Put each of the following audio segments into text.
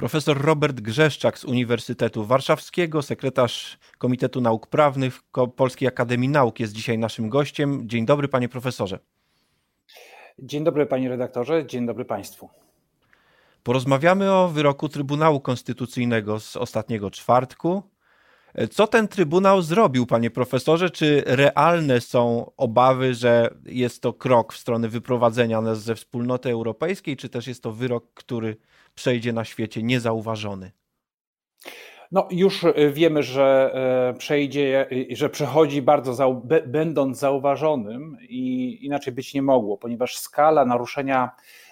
Profesor Robert Grzeszczak z Uniwersytetu Warszawskiego, sekretarz Komitetu Nauk Prawnych Polskiej Akademii Nauk jest dzisiaj naszym gościem. Dzień dobry, panie profesorze. Dzień dobry, panie redaktorze, dzień dobry państwu. Porozmawiamy o wyroku Trybunału Konstytucyjnego z ostatniego czwartku. Co ten Trybunał zrobił, panie profesorze? Czy realne są obawy, że jest to krok w stronę wyprowadzenia nas ze wspólnoty europejskiej, czy też jest to wyrok, który przejdzie na świecie niezauważony? No, już wiemy, że e, przejdzie, że przechodzi bardzo, zau, będąc zauważonym i inaczej być nie mogło, ponieważ skala naruszenia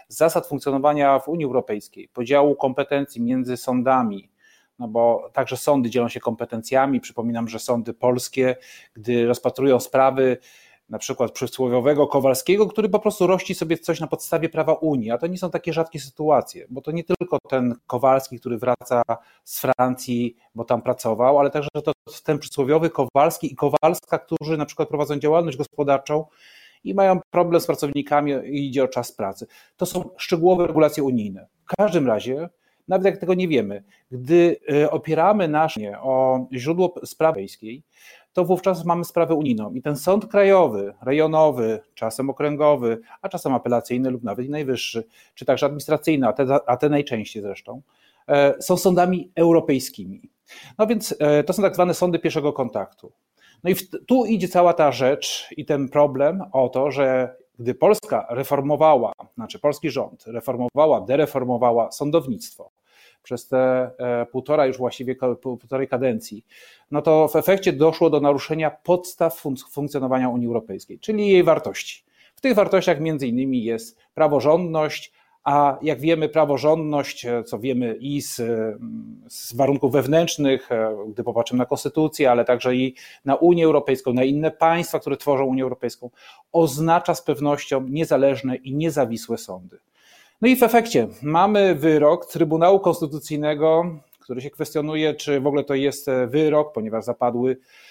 zasad funkcjonowania w Unii Europejskiej, podziału kompetencji między sądami, no bo także sądy dzielą się kompetencjami. Przypominam, że sądy polskie, gdy rozpatrują sprawy na przykład przysłowiowego Kowalskiego, który po prostu rości sobie coś na podstawie prawa Unii, a to nie są takie rzadkie sytuacje, bo to nie tylko ten Kowalski, który wraca z Francji, bo tam pracował, ale także to ten przysłowiowy Kowalski i Kowalska, którzy na przykład prowadzą działalność gospodarczą i mają problem z pracownikami i idzie o czas pracy. To są szczegółowe regulacje unijne. W każdym razie nawet jak tego nie wiemy, gdy e, opieramy nasze o źródło sprawy europejskiej, to wówczas mamy sprawę unijną i ten sąd krajowy, rejonowy, czasem okręgowy, a czasem apelacyjny lub nawet i najwyższy, czy także administracyjny, a te, a te najczęściej zresztą, e, są sądami europejskimi. No więc e, to są tak zwane sądy pierwszego kontaktu. No i tu idzie cała ta rzecz i ten problem o to, że gdy Polska reformowała, znaczy polski rząd reformowała, dereformowała sądownictwo, przez te e, półtora już właściwie półtorej kadencji, no to w efekcie doszło do naruszenia podstaw funkcjonowania Unii Europejskiej, czyli jej wartości. W tych wartościach między innymi jest praworządność, a jak wiemy, praworządność, e, co wiemy i z, z, warunków wewnętrznych, e, gdy popatrzymy na konstytucję, ale także i na Unię Europejską, na inne państwa, które tworzą Unię Europejską, oznacza z pewnością niezależne i niezawisłe sądy. No i w efekcie mamy wyrok Trybunału Konstytucyjnego, który się kwestionuje, czy w ogóle to jest e, wyrok, ponieważ zapadły e,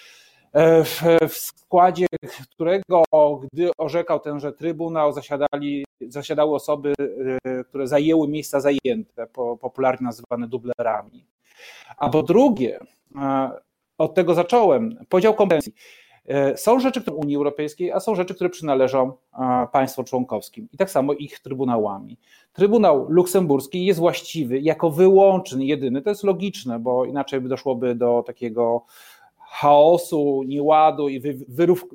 w, w składzie którego, gdy orzekał tenże Trybunał, zasiadali, zasiadały osoby, e, które zajęły miejsca zajęte, popularnie nazywane dublerami. A po drugie, od tego zacząłem, podział kompetencji. E, są rzeczy, które Unii Europejskiej, a są rzeczy, które przynależą państwom członkowskim i tak samo ich trybunałami. Trybunał Luksemburski jest właściwy jako wyłączny, jedyny. To jest logiczne, bo inaczej by doszłoby do takiego chaosu, nieładu i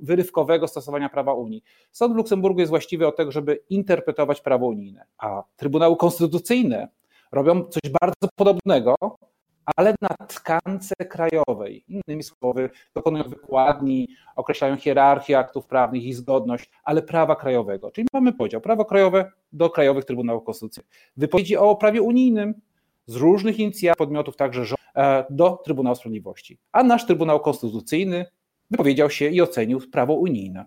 wyrywkowego stosowania prawa Unii. Sąd w Luksemburgu jest właściwy od tego, żeby interpretować prawo unijne, a Trybunały Konstytucyjne robią coś bardzo podobnego, ale na tkance krajowej. Innymi słowy, dokonują wykładni, określają hierarchię aktów prawnych i zgodność, ale prawa krajowego. Czyli mamy podział prawo krajowe do krajowych trybunałów konstytucyjnych. Wypowiedzi o prawie unijnym z różnych inicjatyw podmiotów, także e, do Trybunału Sprawiedliwości. A nasz Trybunał Konstytucyjny wypowiedział się i ocenił prawo unijne.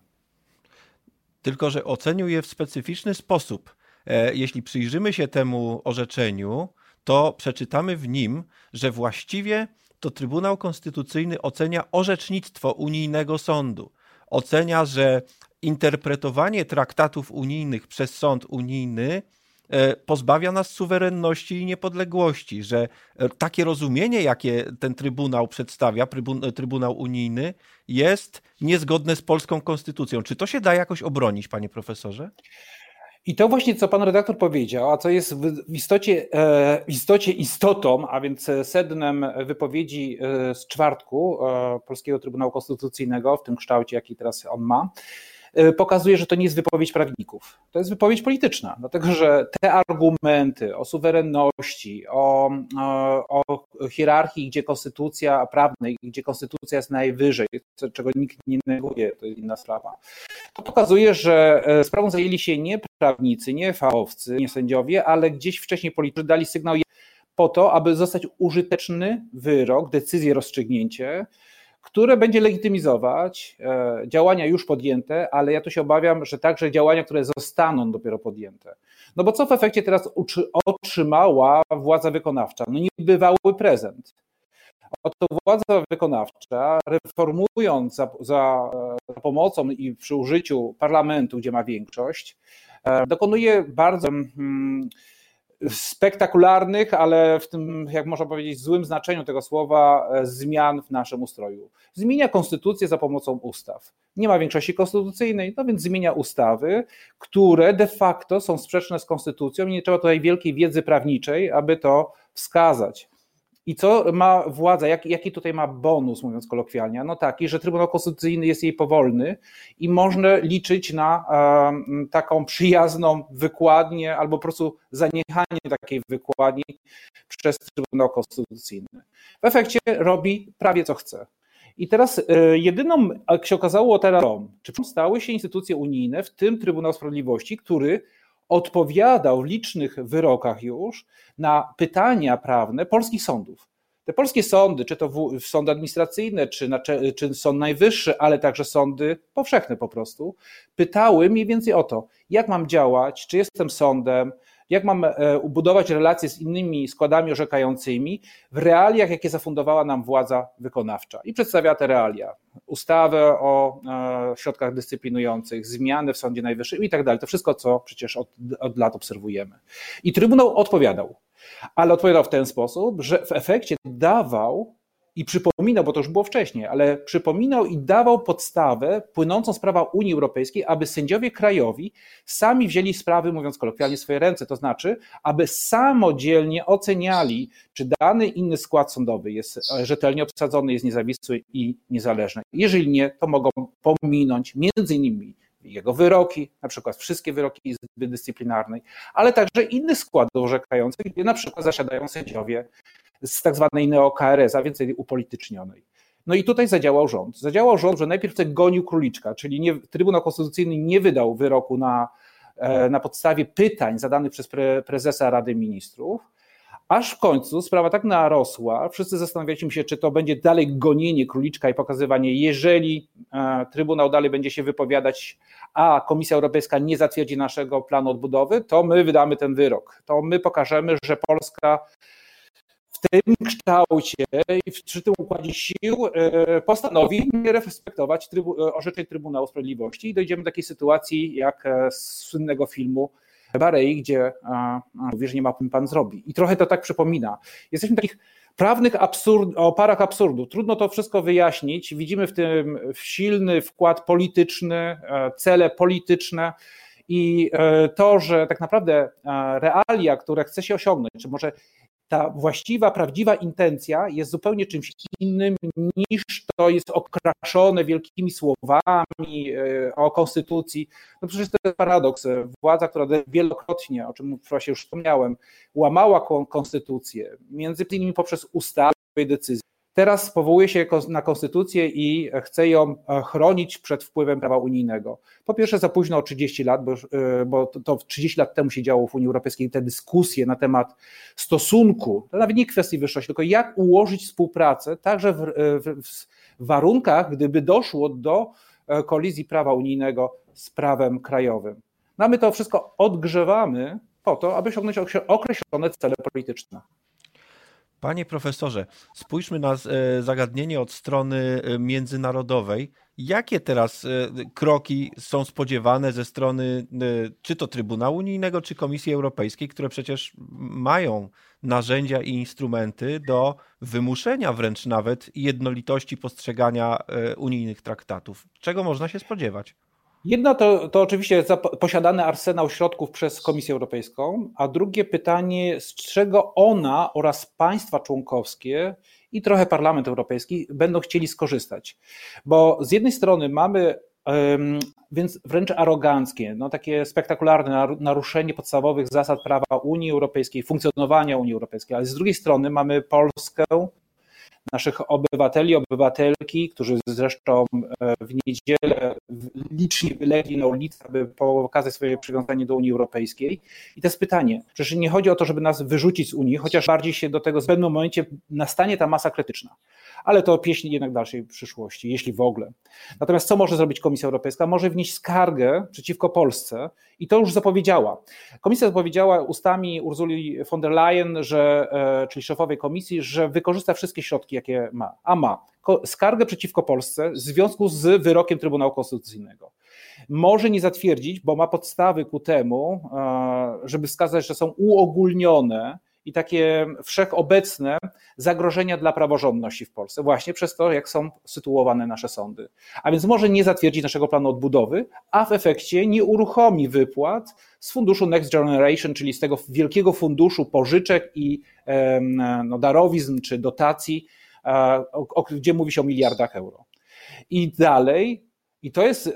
Tylko, że ocenił je w specyficzny sposób. E, jeśli przyjrzymy się temu orzeczeniu, to przeczytamy w nim, że właściwie to Trybunał Konstytucyjny ocenia orzecznictwo unijnego sądu. Ocenia, że interpretowanie traktatów unijnych przez sąd unijny e, pozbawia nas suwerenności i niepodległości, że e, takie rozumienie, jakie ten Trybunał przedstawia, Trybunał Unijny, jest niezgodne z polską konstytucją. Czy to się da jakoś obronić, panie profesorze? I to właśnie, co pan redaktor powiedział, a co jest w istocie, e, w istocie istotą, a więc sednem wypowiedzi e, z czwartku e, Polskiego Trybunału Konstytucyjnego w tym kształcie, jaki teraz on ma, pokazuje, że to nie jest wypowiedź prawników. To jest wypowiedź polityczna, dlatego że te argumenty o suwerenności, o, o, o hierarchii, gdzie konstytucja prawnej, gdzie konstytucja jest najwyżej, czego nikt nie neguje, to jest inna sprawa, to pokazuje, że e, sprawą zajęli się nie prawnicy, nie fachowcy, nie sędziowie, ale gdzieś wcześniej politycy dali sygnał po to, aby zostać użyteczny wyrok, decyzję, rozstrzygnięcie, które będzie legitymizować e, działania już podjęte, ale ja tu się obawiam, że także działania, które zostaną dopiero podjęte. No bo co w efekcie teraz otrzymała władza wykonawcza? No niebywały prezent. Oto władza wykonawcza, reformując za, za, za pomocą i przy użyciu parlamentu, gdzie ma większość, e, dokonuje bardzo hmm, spektakularnych, ale w tym, jak można powiedzieć, złym znaczeniu tego słowa, e, zmian w naszym ustroju. Zmienia konstytucję za pomocą ustaw. Nie ma większości konstytucyjnej, no więc zmienia ustawy, które de facto są sprzeczne z konstytucją i nie trzeba tutaj wielkiej wiedzy prawniczej, aby to wskazać. I co ma władza, jaki, jaki tutaj ma bonus, mówiąc kolokwialnie? No taki, że Trybunał Konstytucyjny jest jej powolny i można liczyć na um, taką przyjazną wykładnię albo po prostu zaniechanie takiej wykładni przez Trybunał Konstytucyjny. W efekcie robi prawie co chce. I teraz y, jedyną, jak się okazało teraz, czy stały się instytucje unijne, w tym Trybunał Sprawiedliwości, który odpowiadał w licznych wyrokach już na pytania prawne polskich sądów. Te polskie sądy, czy to sądy administracyjne, czy, czy Sąd Najwyższy, ale także sądy powszechne po prostu, pytały mniej więcej o to, jak mam działać, czy jestem sądem, jak mam e, ubudować relacje z innymi składami orzekającymi w realiach, jakie zafundowała nam władza wykonawcza. I przedstawia te realia. Ustawę o e, środkach dyscyplinujących, zmiany w Sądzie Najwyższym i tak dalej. To wszystko, co przecież od, od lat obserwujemy. I Trybunał odpowiadał. Ale odpowiadał w ten sposób, że w efekcie dawał i przypominał, bo to już było wcześniej, ale przypominał i dawał podstawę płynącą z prawa Unii Europejskiej, aby sędziowie krajowi sami wzięli sprawy, mówiąc kolokwialnie, swoje ręce, to znaczy, aby samodzielnie oceniali, czy dany inny skład sądowy jest rzetelnie obsadzony, jest niezawisły i niezależny. Jeżeli nie, to mogą pominąć między innymi jego wyroki, na przykład wszystkie wyroki Izby Dyscyplinarnej, ale także inny skład orzekający, gdzie na przykład zasiadają sędziowie z tak zwanej neo-KRS, a więcej upolitycznionej. No i tutaj zadziałał rząd. Zadziałał rząd, że najpierw tak gonił króliczka, czyli nie, Trybunał Konstytucyjny nie wydał wyroku na, e, na podstawie pytań zadanych przez pre, prezesa Rady Ministrów, aż w końcu sprawa tak narosła, wszyscy zastanawialiśmy się, czy to będzie dalej gonienie króliczka i pokazywanie, jeżeli e, Trybunał dalej będzie się wypowiadać, a Komisja Europejska nie zatwierdzi naszego planu odbudowy, to my wydamy ten wyrok. To my pokażemy, że Polska w tym kształcie i przy tym układzie sił e, postanowi nie respektować trybu, e, orzeczeń Trybunału Sprawiedliwości i dojdziemy do takiej sytuacji jak e, z słynnego filmu Barei, gdzie że nie ma pan zrobi. I trochę to tak przypomina. Jesteśmy w takich prawnych absurd, oparach absurdu. Trudno to wszystko wyjaśnić. Widzimy w tym silny wkład polityczny, cele polityczne i to, że tak naprawdę realia, które chce się osiągnąć, czy może ta właściwa, prawdziwa intencja jest zupełnie czymś innym niż to jest okraszone wielkimi słowami e, o konstytucji. No przecież to jest paradoks. Władza, która wielokrotnie, o czym właśnie już wspomniałem, łamała konstytucję, między innymi poprzez ustawy decyzje, Teraz powołuje się na konstytucję i chce ją e, chronić przed wpływem prawa unijnego. Po pierwsze, za późno o 30 lat, bo, e, bo to 30 lat temu się działo w Unii Europejskiej te dyskusje na temat stosunku, to nawet nie kwestii wyższości, tylko jak ułożyć współpracę także w, e, w, w warunkach, gdyby doszło do kolizji prawa unijnego z prawem krajowym. No my to wszystko odgrzewamy po to, aby osiągnąć określone cele polityczne. Panie profesorze, spójrzmy na e, zagadnienie od strony e, międzynarodowej. Jakie teraz e, kroki są spodziewane ze strony czy to Trybunału Unijnego, czy Komisji Europejskiej, które przecież mają narzędzia i instrumenty do wymuszenia wręcz nawet jednolitości postrzegania unijnych traktatów? Czego można się spodziewać? Jedno to, to oczywiście posiadany arsenał środków przez Komisję Europejską, a drugie pytanie, z czego ona oraz państwa członkowskie i trochę Parlament Europejski będą chcieli skorzystać. Bo z jednej strony mamy więc wręcz aroganckie, no takie spektakularne naruszenie podstawowych zasad prawa Unii Europejskiej, funkcjonowania Unii Europejskiej, ale z drugiej strony mamy Polskę, naszych obywateli, obywatelki, którzy zresztą e, w niedzielę licznie wylegli na ulicę, aby pokazać swoje przywiązanie do Unii Europejskiej. I to jest pytanie, przecież nie chodzi o to, żeby nas wyrzucić z Unii, chociaż bardziej się do tego w pewnym momencie nastanie ta masa krytyczna. Ale to pieśń jednak dalszej przyszłości, jeśli w ogóle. Natomiast co może zrobić Komisja Europejska? Może wnieść skargę przeciwko Polsce i to już zapowiedziała. Komisja zapowiedziała ustami Urzuli von der Leyen, że, e, czyli szefowej komisji, że wykorzysta wszystkie środki, jakie ma. A ma skargę przeciwko Polsce w związku z wyrokiem Trybunału Konstytucyjnego. może nie zatwierdzić, bo ma podstawy ku temu, żeby wskazać, że są uogólnione i takie wszechobecne zagrożenia dla praworządności w Polsce, właśnie przez to, jak są sytuowane nasze sądy. A więc może nie zatwierdzić naszego planu odbudowy, a w efekcie nie uruchomi wypłat z funduszu Next Generation, czyli z tego wielkiego funduszu pożyczek i no, darowizn czy dotacji, gdzie mówi się o miliardach euro. I dalej i to jest y,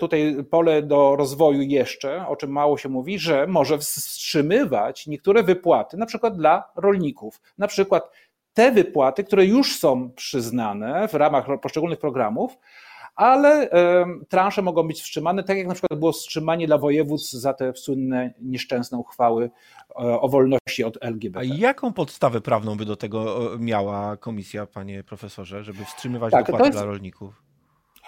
tutaj pole do rozwoju jeszcze, o czym mało się mówi, że może wstrzymywać niektóre wypłaty, na przykład dla rolników. Na przykład te wypłaty, które już są przyznane w ramach poszczególnych programów, ale transze mogą być wstrzymane, tak jak na przykład było wstrzymanie dla województw za te słynne nieszczęsne uchwały e, o wolności od LGBT. A jaką podstawę prawną by do tego miała komisja, panie profesorze, żeby wstrzymywać tak, dopłaty jest... dla rolników?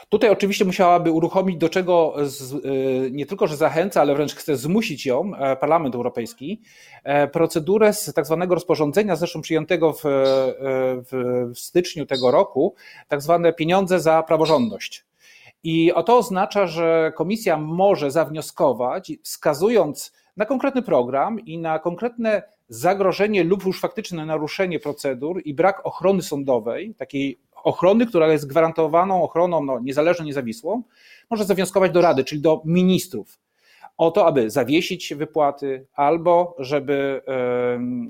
Tutaj oczywiście musiałaby uruchomić, do czego z, y, nie tylko, że zachęca, ale wręcz chce zmusić ją e, Parlament Europejski, e, procedurę z tak zwanego rozporządzenia, zresztą przyjętego w, e, w styczniu tego roku, tak zwane pieniądze za praworządność. I to oznacza, że komisja może zawnioskować, wskazując na konkretny program i na konkretne zagrożenie lub już faktyczne naruszenie procedur i brak ochrony sądowej, takiej ochrony, która jest gwarantowaną ochroną no, niezależną, niezawisłą, może zawnioskować do Rady, czyli do ministrów o to, aby zawiesić wypłaty albo żeby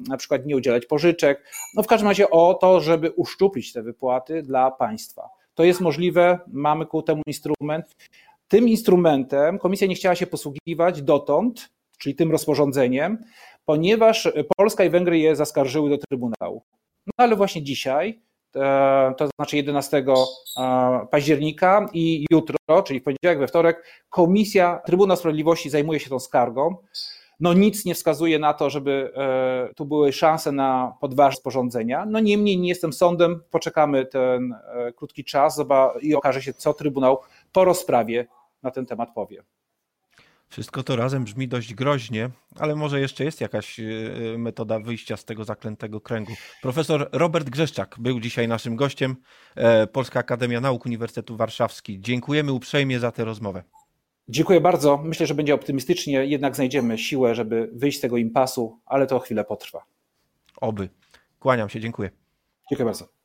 na przykład nie udzielać pożyczek, no w każdym razie o to, żeby uszczuplić te wypłaty dla państwa. To jest możliwe, mamy ku temu instrument. Tym instrumentem komisja nie chciała się posługiwać dotąd, czyli tym rozporządzeniem, ponieważ Polska i Węgry je zaskarżyły do Trybunału. No ale właśnie dzisiaj E, to znaczy 11 e, października i jutro, czyli w poniedziałek, we wtorek, Komisja Trybunał Sprawiedliwości zajmuje się tą skargą. No nic nie wskazuje na to, żeby e, tu były szanse na podważenie sporządzenia. No niemniej nie jestem sądem, poczekamy ten krótki czas i okaże się, co Trybunał po rozprawie na ten temat powie. Wszystko to razem brzmi dość groźnie, ale może jeszcze jest jakaś e, metoda wyjścia z tego zaklętego kręgu. Profesor Robert Grzeszczak był dzisiaj naszym gościem, e, Polska Akademia Nauk Uniwersytetu Warszawski. Dziękujemy uprzejmie za tę rozmowę. Dziękuję bardzo. Myślę, że będzie optymistycznie, jednak znajdziemy siłę, żeby wyjść z tego impasu, ale to chwilę potrwa. Oby. Kłaniam się, dziękuję. Dziękuję bardzo.